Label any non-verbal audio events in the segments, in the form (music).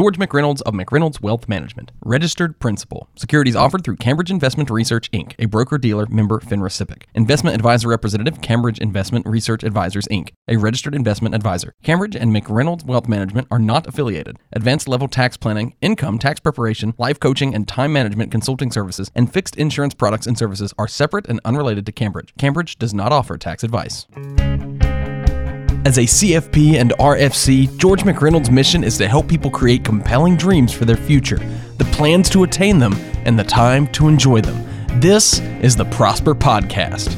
George McReynolds of McReynolds Wealth Management, registered principal. Securities offered through Cambridge Investment Research Inc., a broker dealer member FINRA SIPC. Investment advisor representative, Cambridge Investment Research Advisors Inc., a registered investment advisor. Cambridge and McReynolds Wealth Management are not affiliated. Advanced level tax planning, income tax preparation, life coaching, and time management consulting services and fixed insurance products and services are separate and unrelated to Cambridge. Cambridge does not offer tax advice. As a CFP and RFC, George McReynolds' mission is to help people create compelling dreams for their future, the plans to attain them, and the time to enjoy them. This is the Prosper Podcast.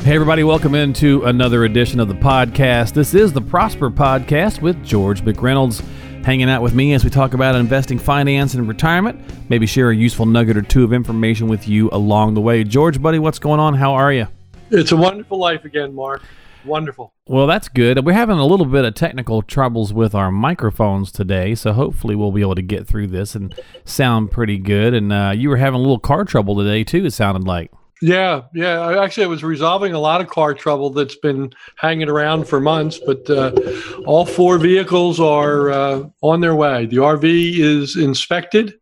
Hey, everybody, welcome into another edition of the podcast. This is the Prosper Podcast with George McReynolds hanging out with me as we talk about investing, finance, and retirement. Maybe share a useful nugget or two of information with you along the way. George, buddy, what's going on? How are you? It's a wonderful life again, Mark. Wonderful. Well, that's good. We're having a little bit of technical troubles with our microphones today, so hopefully we'll be able to get through this and sound pretty good. And uh, you were having a little car trouble today too. It sounded like. Yeah, yeah. I Actually, I was resolving a lot of car trouble that's been hanging around for months, but uh, all four vehicles are uh, on their way. The RV is inspected.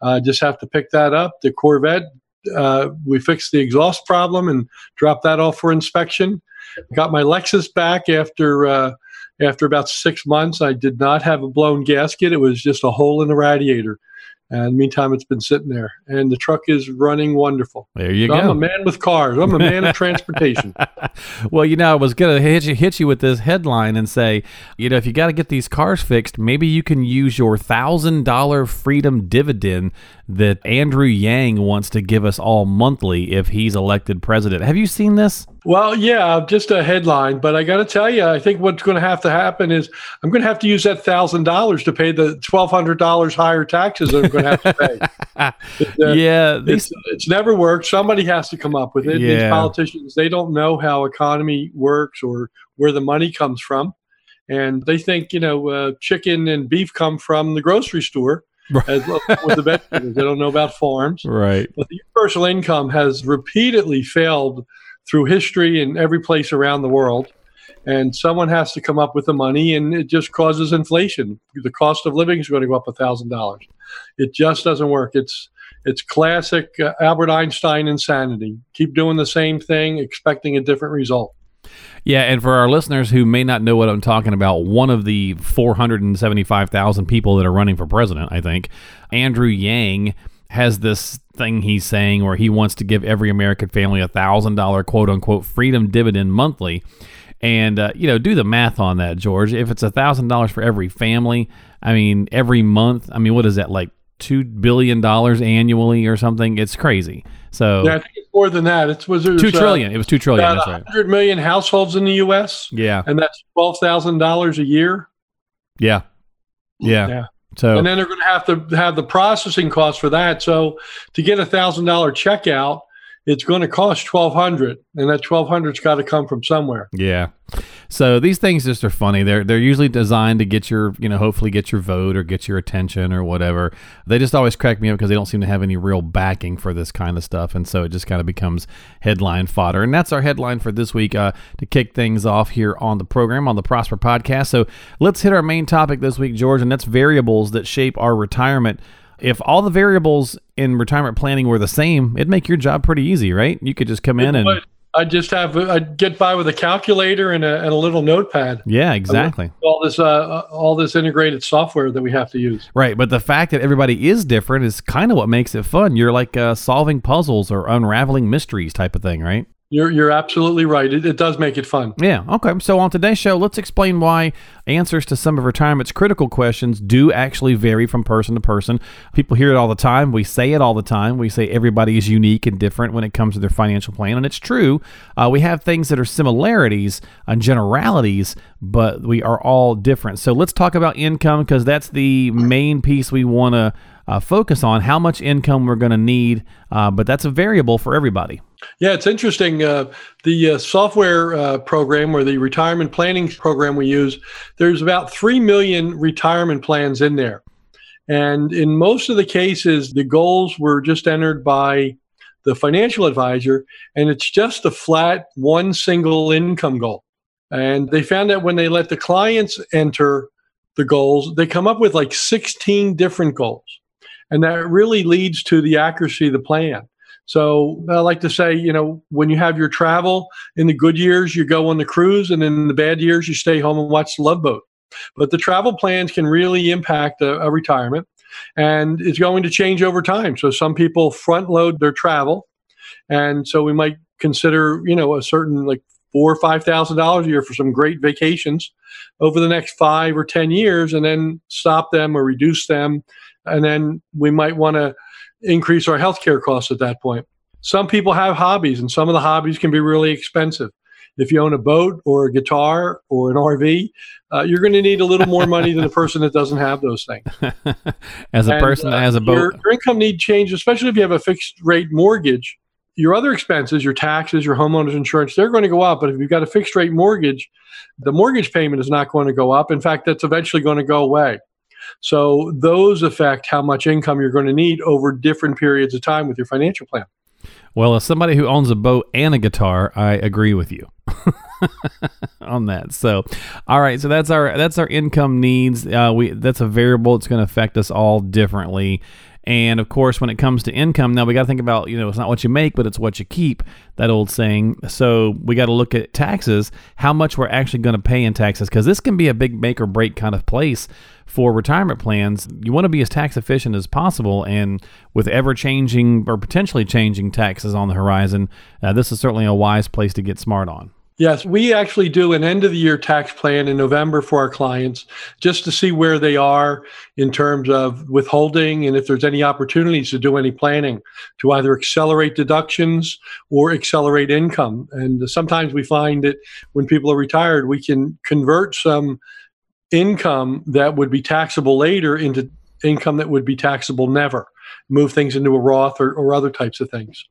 I just have to pick that up. The Corvette, uh, we fixed the exhaust problem and dropped that off for inspection. Got my Lexus back after uh, after about six months. I did not have a blown gasket. It was just a hole in the radiator. And meantime, it's been sitting there, and the truck is running wonderful. There you So go. I'm a man with cars. I'm a man of (laughs) transportation. (laughs) well, you know, I was gonna hit you, hit you with this headline and say, you know, if you got to get these cars fixed, maybe you can use your thousand dollar freedom dividend that Andrew Yang wants to give us all monthly if he's elected president. Have you seen this? Well, yeah, just a headline, but I got to tell you, I think what's going to have to happen is I'm going to have to use that thousand dollars to pay the twelve hundred dollars higher taxes that I'm going to have to pay. (laughs) Uh, yeah, these, it's, it's never worked. Somebody has to come up with it. Yeah. These politicians, they don't know how economy works or where the money comes from, and they think you know uh, chicken and beef come from the grocery store. As well with the vegetables, they don't know about farms. (laughs) right. But the universal income has repeatedly failed through history in every place around the world. And someone has to come up with the money, and it just causes inflation. The cost of living is going to go up a thousand dollars. It just doesn't work. It's it's classic uh, Albert Einstein insanity. Keep doing the same thing, expecting a different result. Yeah, and for our listeners who may not know what I'm talking about, one of the 475,000 people that are running for president, I think, Andrew Yang has this thing he's saying where he wants to give every American family a thousand dollar quote unquote freedom dividend monthly. And uh, you know, do the math on that, George. If it's a thousand dollars for every family, I mean, every month, I mean, what is that like two billion dollars annually or something? It's crazy. So Yeah, I think it's more than that. It's was there two trillion. it was two trillion. about That's right. 100 million households in the U.S. Yeah, and that's twelve thousand dollars a year. yeah, yeah. Yeah. So and then they're going to have to have the processing costs for that. So to get a thousand dollar checkout, it's going to cost twelve hundred, and that twelve hundred's got to come from somewhere. Yeah. So these things just are funny. They're they're usually designed to get your, you know, hopefully get your vote or get your attention or whatever. They just always crack me up because they don't seem to have any real backing for this kind of stuff, and so it just kind of becomes headline fodder. And that's our headline for this week uh, to kick things off here on the program on the Prosper Podcast. So let's hit our main topic this week, George, and that's variables that shape our retirement. If all the variables in retirement planning were the same, it'd make your job pretty easy, right? You could just come in and I just have I'd get by with a calculator and a, and a little notepad. yeah, exactly. All this uh, all this integrated software that we have to use. Right, but the fact that everybody is different is kind of what makes it fun. You're like uh, solving puzzles or unraveling mysteries type of thing, right? You're you're absolutely right. It, it does make it fun. Yeah. Okay. So on today's show, let's explain why answers to some of retirement's critical questions do actually vary from person to person. People hear it all the time. We say it all the time. We say everybody is unique and different when it comes to their financial plan, and it's true. Uh, we have things that are similarities and generalities, but we are all different. So let's talk about income because that's the main piece we want to uh, focus on. How much income we're going to need, uh, but that's a variable for everybody. Yeah, it's interesting. Uh, the uh, software uh, program or the retirement planning program we use, there's about 3 million retirement plans in there. And in most of the cases, the goals were just entered by the financial advisor, and it's just a flat one single income goal. And they found that when they let the clients enter the goals, they come up with like 16 different goals. And that really leads to the accuracy of the plan. So I like to say, you know, when you have your travel in the good years, you go on the cruise, and in the bad years, you stay home and watch the Love Boat. But the travel plans can really impact a, a retirement, and it's going to change over time. So some people front load their travel, and so we might consider, you know, a certain like four or five thousand dollars a year for some great vacations over the next five or ten years, and then stop them or reduce them, and then we might want to increase our healthcare costs at that point. Some people have hobbies, and some of the hobbies can be really expensive. If you own a boat or a guitar or an RV, uh, you're going to need a little more money than a person that doesn't have those things. (laughs) As a and, person that uh, has a boat, your, your income need change, especially if you have a fixed rate mortgage. Your other expenses, your taxes, your homeowner's insurance, they're going to go up. But if you've got a fixed rate mortgage, the mortgage payment is not going to go up. In fact, that's eventually going to go away. So those affect how much income you're going to need over different periods of time with your financial plan. Well, as somebody who owns a boat and a guitar, I agree with you (laughs) on that. So, all right, so that's our that's our income needs. Uh, we that's a variable. It's going to affect us all differently. And of course, when it comes to income, now we got to think about, you know, it's not what you make, but it's what you keep, that old saying. So we got to look at taxes, how much we're actually going to pay in taxes, because this can be a big make or break kind of place for retirement plans. You want to be as tax efficient as possible. And with ever changing or potentially changing taxes on the horizon, uh, this is certainly a wise place to get smart on. Yes, we actually do an end of the year tax plan in November for our clients just to see where they are in terms of withholding and if there's any opportunities to do any planning to either accelerate deductions or accelerate income. And sometimes we find that when people are retired, we can convert some income that would be taxable later into income that would be taxable never, move things into a Roth or, or other types of things.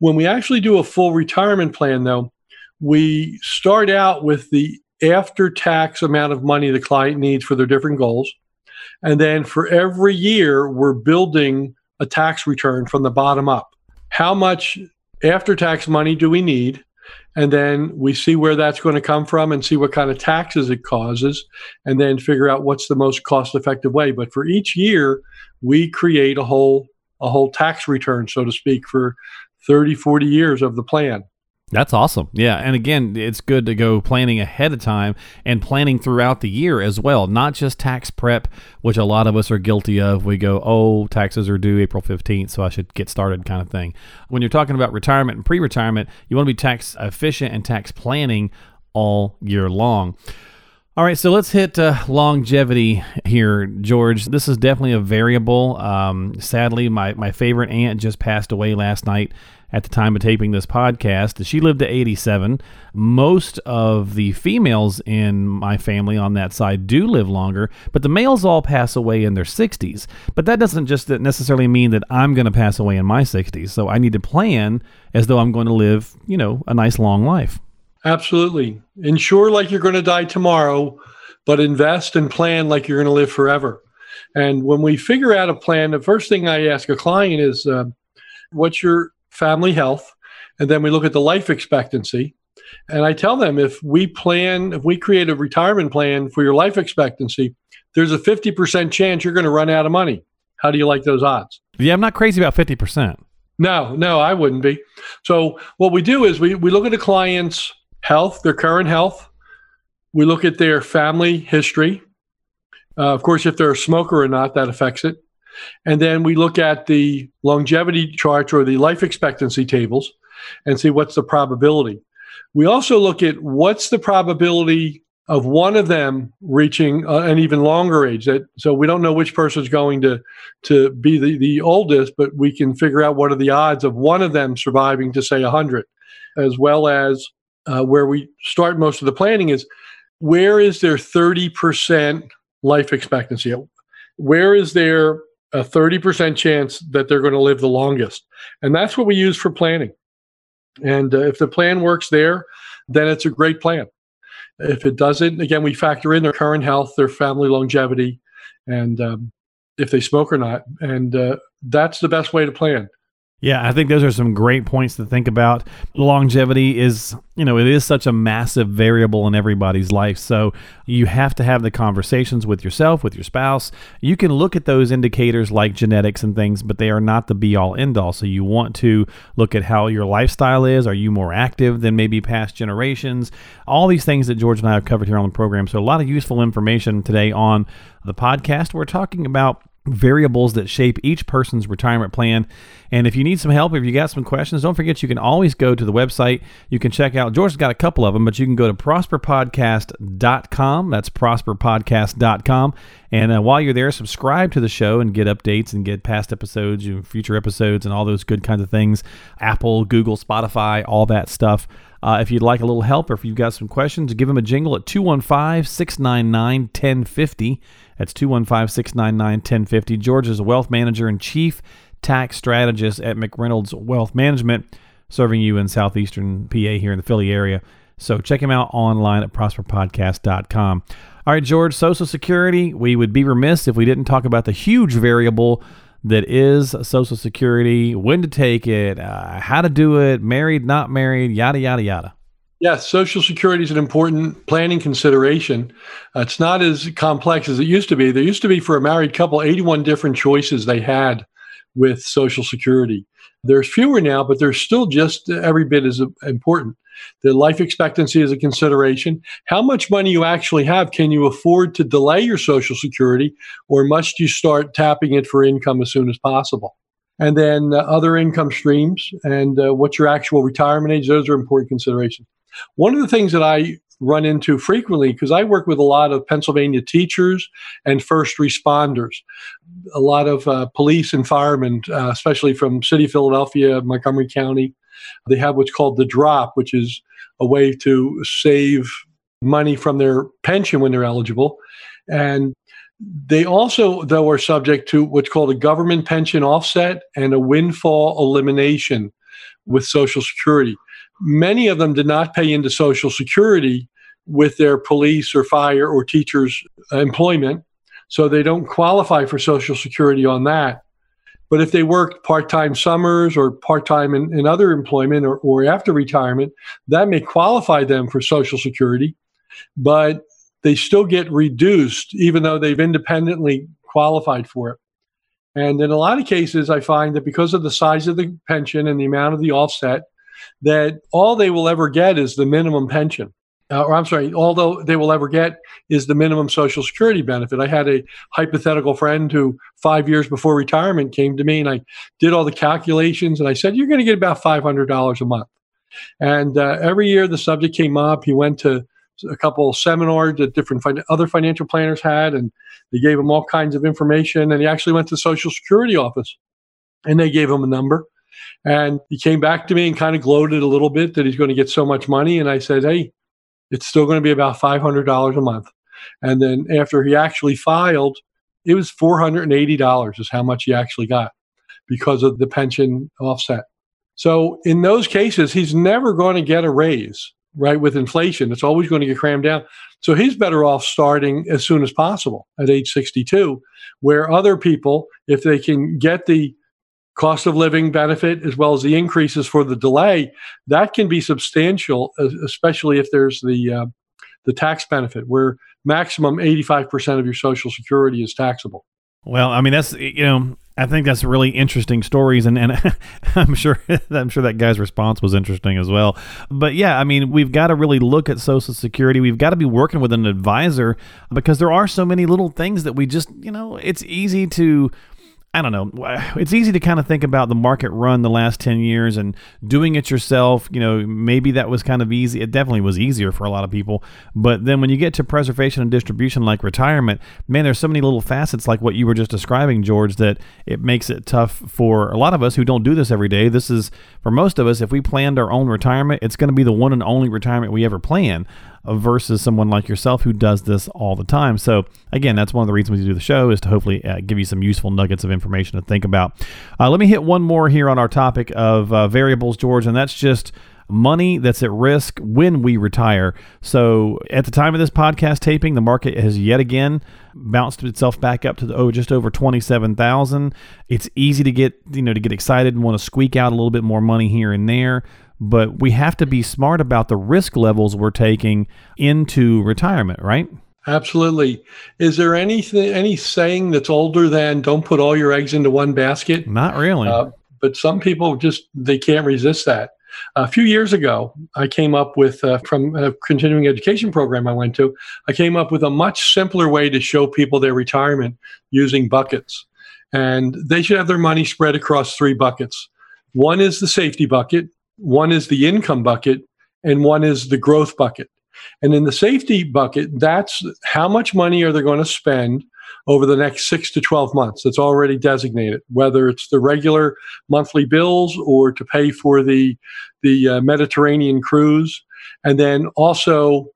When we actually do a full retirement plan, though, we start out with the after tax amount of money the client needs for their different goals. And then for every year, we're building a tax return from the bottom up. How much after tax money do we need? And then we see where that's going to come from and see what kind of taxes it causes, and then figure out what's the most cost effective way. But for each year, we create a whole a whole tax return, so to speak, for 30, 40 years of the plan. That's awesome. Yeah. And again, it's good to go planning ahead of time and planning throughout the year as well, not just tax prep, which a lot of us are guilty of. We go, oh, taxes are due April 15th, so I should get started kind of thing. When you're talking about retirement and pre retirement, you want to be tax efficient and tax planning all year long. All right, so let's hit uh, longevity here, George. This is definitely a variable. Um, sadly, my, my favorite aunt just passed away last night at the time of taping this podcast. She lived to 87. Most of the females in my family on that side do live longer, but the males all pass away in their 60s. But that doesn't just necessarily mean that I'm going to pass away in my 60s. So I need to plan as though I'm going to live, you know, a nice long life. Absolutely. Insure like you're going to die tomorrow, but invest and plan like you're going to live forever. And when we figure out a plan, the first thing I ask a client is, uh, what's your family health, and then we look at the life expectancy. And I tell them if we plan, if we create a retirement plan for your life expectancy, there's a 50% chance you're going to run out of money. How do you like those odds? Yeah, I'm not crazy about 50%. No, no, I wouldn't be. So what we do is we, we look at the client's health, their current health. We look at their family history. Uh, of course, if they're a smoker or not, that affects it. And then we look at the longevity charts or the life expectancy tables and see what's the probability. We also look at what's the probability of one of them reaching uh, an even longer age. That so we don't know which person is going to to be the, the oldest, but we can figure out what are the odds of one of them surviving to say 100, as well as uh, where we start most of the planning is where is their 30% life expectancy? Where is their a 30% chance that they're going to live the longest. And that's what we use for planning. And uh, if the plan works there, then it's a great plan. If it doesn't, again, we factor in their current health, their family longevity, and um, if they smoke or not. And uh, that's the best way to plan. Yeah, I think those are some great points to think about. Longevity is, you know, it is such a massive variable in everybody's life. So you have to have the conversations with yourself, with your spouse. You can look at those indicators like genetics and things, but they are not the be all end all. So you want to look at how your lifestyle is. Are you more active than maybe past generations? All these things that George and I have covered here on the program. So a lot of useful information today on the podcast. We're talking about variables that shape each person's retirement plan. And if you need some help, if you got some questions, don't forget you can always go to the website. You can check out, George's got a couple of them, but you can go to prosperpodcast.com. That's prosperpodcast.com. And uh, while you're there, subscribe to the show and get updates and get past episodes, and future episodes, and all those good kinds of things. Apple, Google, Spotify, all that stuff. Uh, if you'd like a little help or if you've got some questions, give them a jingle at 215 699 1050. That's 215 699 1050. George is a wealth manager and chief tax strategist at McReynolds Wealth Management, serving you in southeastern PA here in the Philly area. So check him out online at prosperpodcast.com. All right, George, Social Security. We would be remiss if we didn't talk about the huge variable that is Social Security, when to take it, uh, how to do it, married, not married, yada, yada, yada. Yes, Social Security is an important planning consideration. Uh, it's not as complex as it used to be. There used to be for a married couple 81 different choices they had with Social Security. There's fewer now, but they're still just every bit as important. The life expectancy is a consideration. How much money you actually have? Can you afford to delay your Social Security, or must you start tapping it for income as soon as possible? And then uh, other income streams and uh, what's your actual retirement age? Those are important considerations. One of the things that I run into frequently because I work with a lot of Pennsylvania teachers and first responders, a lot of uh, police and firemen, uh, especially from City of Philadelphia, Montgomery County, they have what's called the drop, which is a way to save money from their pension when they're eligible. And they also, though, are subject to what's called a government pension offset and a windfall elimination with Social Security. Many of them did not pay into Social Security with their police or fire or teachers' employment, so they don't qualify for Social Security on that. But if they worked part time summers or part time in, in, other employment or, or after retirement, that may qualify them for Social Security, but they still get reduced even though they've independently qualified for it. And in a lot of cases, I find that because of the size of the pension and the amount of the offset, that all they will ever get is the minimum pension uh, or I'm sorry, although they will ever get is the minimum Social Security benefit. I had a hypothetical friend who five years before retirement came to me and I did all the calculations and I said, You're going to get about $500 a month. And uh, every year the subject came up. He went to a couple of seminars that different fin- other financial planners had and they gave him all kinds of information. And he actually went to the Social Security office and they gave him a number. And he came back to me and kind of gloated a little bit that he's going to get so much money. And I said, Hey, it's still going to be about $500 a month. And then after he actually filed, it was $480 is how much he actually got because of the pension offset. So in those cases, he's never going to get a raise, right? With inflation, it's always going to get crammed down. So he's better off starting as soon as possible at age 62, where other people, if they can get the cost of living benefit as well as the increases for the delay, that can be substantial, especially if there's the uh, the tax benefit, where maximum 85% of your Social Security is taxable. Well, I mean that's you know I think that's really interesting stories, and, and (laughs) I'm sure I'm sure that guy's response was interesting as well. But yeah, I mean we've got to really look at Social Security. We've got to be working with an advisor because there are so many little things that we just you know it's easy to I don't know. It's easy to kind of think about the market run the last 10 years and doing it yourself. You know, maybe that was kind of easy. It definitely was easier for a lot of people. But then when you get to preservation and distribution like retirement, man, there's so many little facets like what you were just describing, George, that it makes it tough for a lot of us who don't do this every day. This is, for most of us, if we planned our own retirement, it's going to be the one and only retirement we ever plan versus someone like yourself who does this all the time. So again, that's one of the reasons we do the show is to hopefully uh, give you some useful nuggets of information to think about. Uh, let me hit one more here on our topic of uh, variables, George, and that's just money that's at risk when we retire. So at the time of this podcast taping, the market has yet again bounced itself back up to the, oh just over 27,000. It's easy to get, you know, to get excited and want to squeak out a little bit more money here and there, but we have to be smart about the risk levels we're taking into retirement, right? Absolutely. Is there anything any saying that's older than "Don't put all your eggs into one basket"? Not really. Uh, but some people just they can't resist that. A few years ago, I came up with uh, from a continuing education program I went to. I came up with a much simpler way to show people their retirement using buckets, and they should have their money spread across three buckets. One is the safety bucket, one is the income bucket, and one is the growth bucket. And in the safety bucket, that's how much money are they going to spend over the next six to 12 months that's already designated, whether it's the regular monthly bills or to pay for the, the uh, Mediterranean cruise, and then also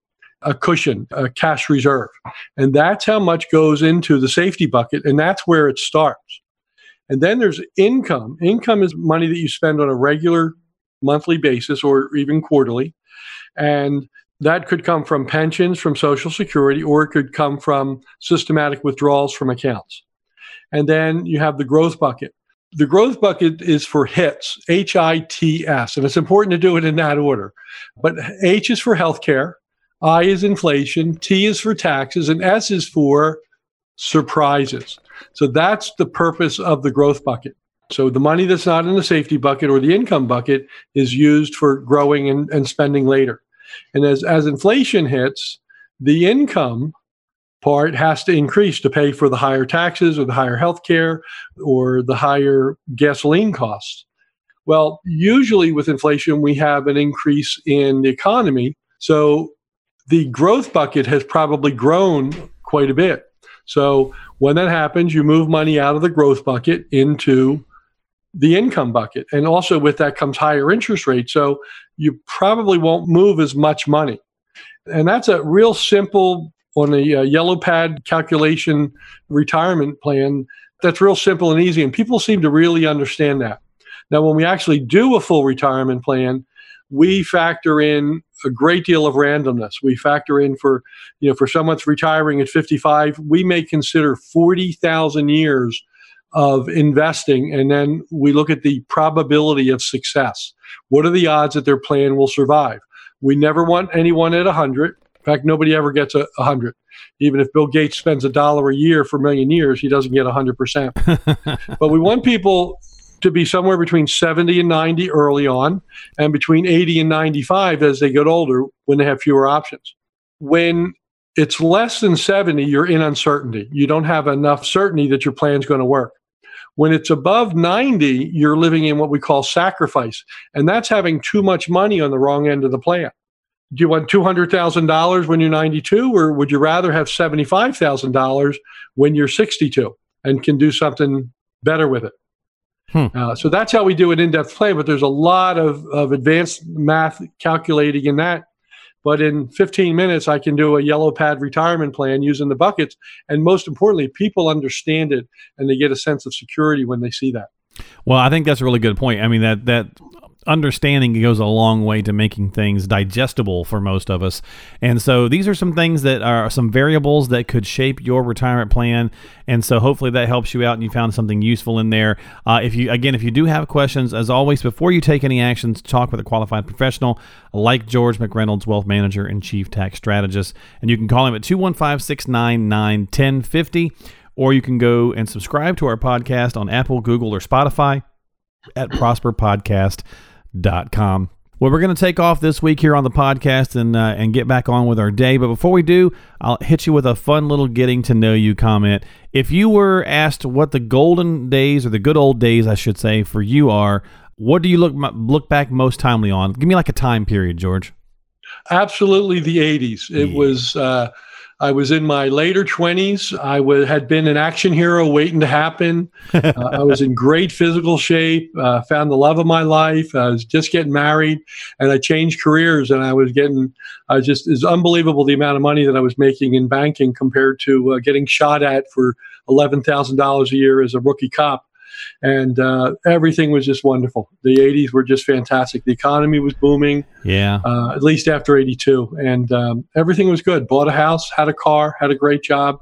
a cushion, a cash reserve. And that's how much goes into the safety bucket, and that's where it starts. And then there's income. Income is money that you spend on a regular monthly basis or even quarterly. And that could come from pensions from Social Security, or it could come from systematic withdrawals from accounts. And then you have the growth bucket. The growth bucket is for HITS, H I T S, and it's important to do it in that order. But H is for healthcare, I is inflation, T is for taxes, and S is for surprises. So that's the purpose of the growth bucket. So the money that's not in the safety bucket or the income bucket is used for growing and, and spending later. And as, as inflation hits, the income part has to increase to pay for the higher taxes or the higher health care or the higher gasoline costs. Well, usually with inflation, we have an increase in the economy. So the growth bucket has probably grown quite a bit. So when that happens, you move money out of the growth bucket into the income bucket. And also with that comes higher interest rates. So you probably won't move as much money. And that's a real simple on a uh, yellow pad calculation retirement plan. That's real simple and easy. And people seem to really understand that. Now, when we actually do a full retirement plan, we factor in a great deal of randomness. We factor in for, you know, for someone that's retiring at 55, we may consider 40,000 years of investing, and then we look at the probability of success. What are the odds that their plan will survive? We never want anyone at 100. In fact, nobody ever gets a 100. Even if Bill Gates spends a dollar a year for a million years, he doesn't get 100%. (laughs) but we want people to be somewhere between 70 and 90 early on, and between 80 and 95 as they get older when they have fewer options. When it's less than 70, you're in uncertainty. You don't have enough certainty that your plan's going to work. When it's above 90, you're living in what we call sacrifice. And that's having too much money on the wrong end of the plan. Do you want $200,000 when you're 92, or would you rather have $75,000 when you're 62 and can do something better with it? Hmm. Uh, so that's how we do an in depth plan, but there's a lot of, of advanced math calculating in that but in 15 minutes, I can do a yellow pad retirement plan using the buckets. And most importantly, people understand it and they get a sense of security when they see that. Well, I think that's a really good point. I mean that that understanding goes a long way to making things digestible for most of us. And so these are some things that are some variables that could shape your retirement plan. And so hopefully that helps you out and you found something useful in there. Uh, if you again, if you do have questions, as always, before you take any actions, talk with a qualified professional like George McReynolds, wealth manager and chief tax strategist. And you can call him at 215 699 1050 or you can go and subscribe to our podcast on Apple, Google, or Spotify at prosperpodcast.com. Well, we're going to take off this week here on the podcast and uh, and get back on with our day. But before we do, I'll hit you with a fun little getting to know you comment. If you were asked what the golden days or the good old days, I should say, for you are, what do you look look back most timely on? Give me like a time period, George. Absolutely, the '80s. It yeah. was. Uh, I was in my later 20s. I w- had been an action hero waiting to happen. Uh, I was in great physical shape, uh, found the love of my life. I was just getting married and I changed careers and I was getting, I was just, it's unbelievable the amount of money that I was making in banking compared to uh, getting shot at for $11,000 a year as a rookie cop. And uh, everything was just wonderful. The 80s were just fantastic. The economy was booming, Yeah. uh, at least after 82, and um, everything was good. Bought a house, had a car, had a great job,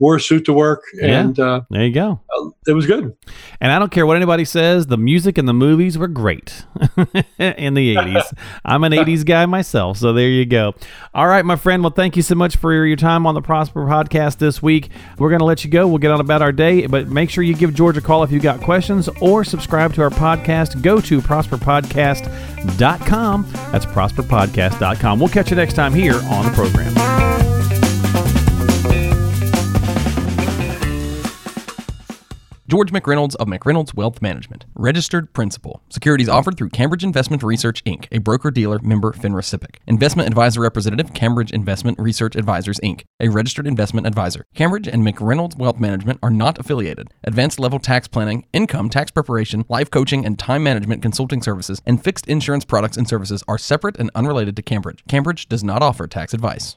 wore a suit to work, Yeah. and uh, There you go. it was good. And I don't care what anybody says, the music and the movies were great (laughs) in the (laughs) 80s. I'm an 80s guy myself, so there you go. All right, my friend. Well, thank you so much for your time on the Prosper podcast this week. We're going to let you go. We'll get on about our day, but make sure you give George a call if you got questions or subscribe to our podcast. Go to prosperpodcast.com. That's prosperpodcast.com. We'll catch you next time here on the program. George McReynolds of McReynolds Wealth Management, registered principal. Securities offered through Cambridge Investment Research Inc., a broker dealer member FINRA SIPC. Investment advisor representative, Cambridge Investment Research Advisors Inc., a registered investment advisor. Cambridge and McReynolds Wealth Management are not affiliated. Advanced level tax planning, income tax preparation, life coaching, and time management consulting services and fixed insurance products and services are separate and unrelated to Cambridge. Cambridge does not offer tax advice.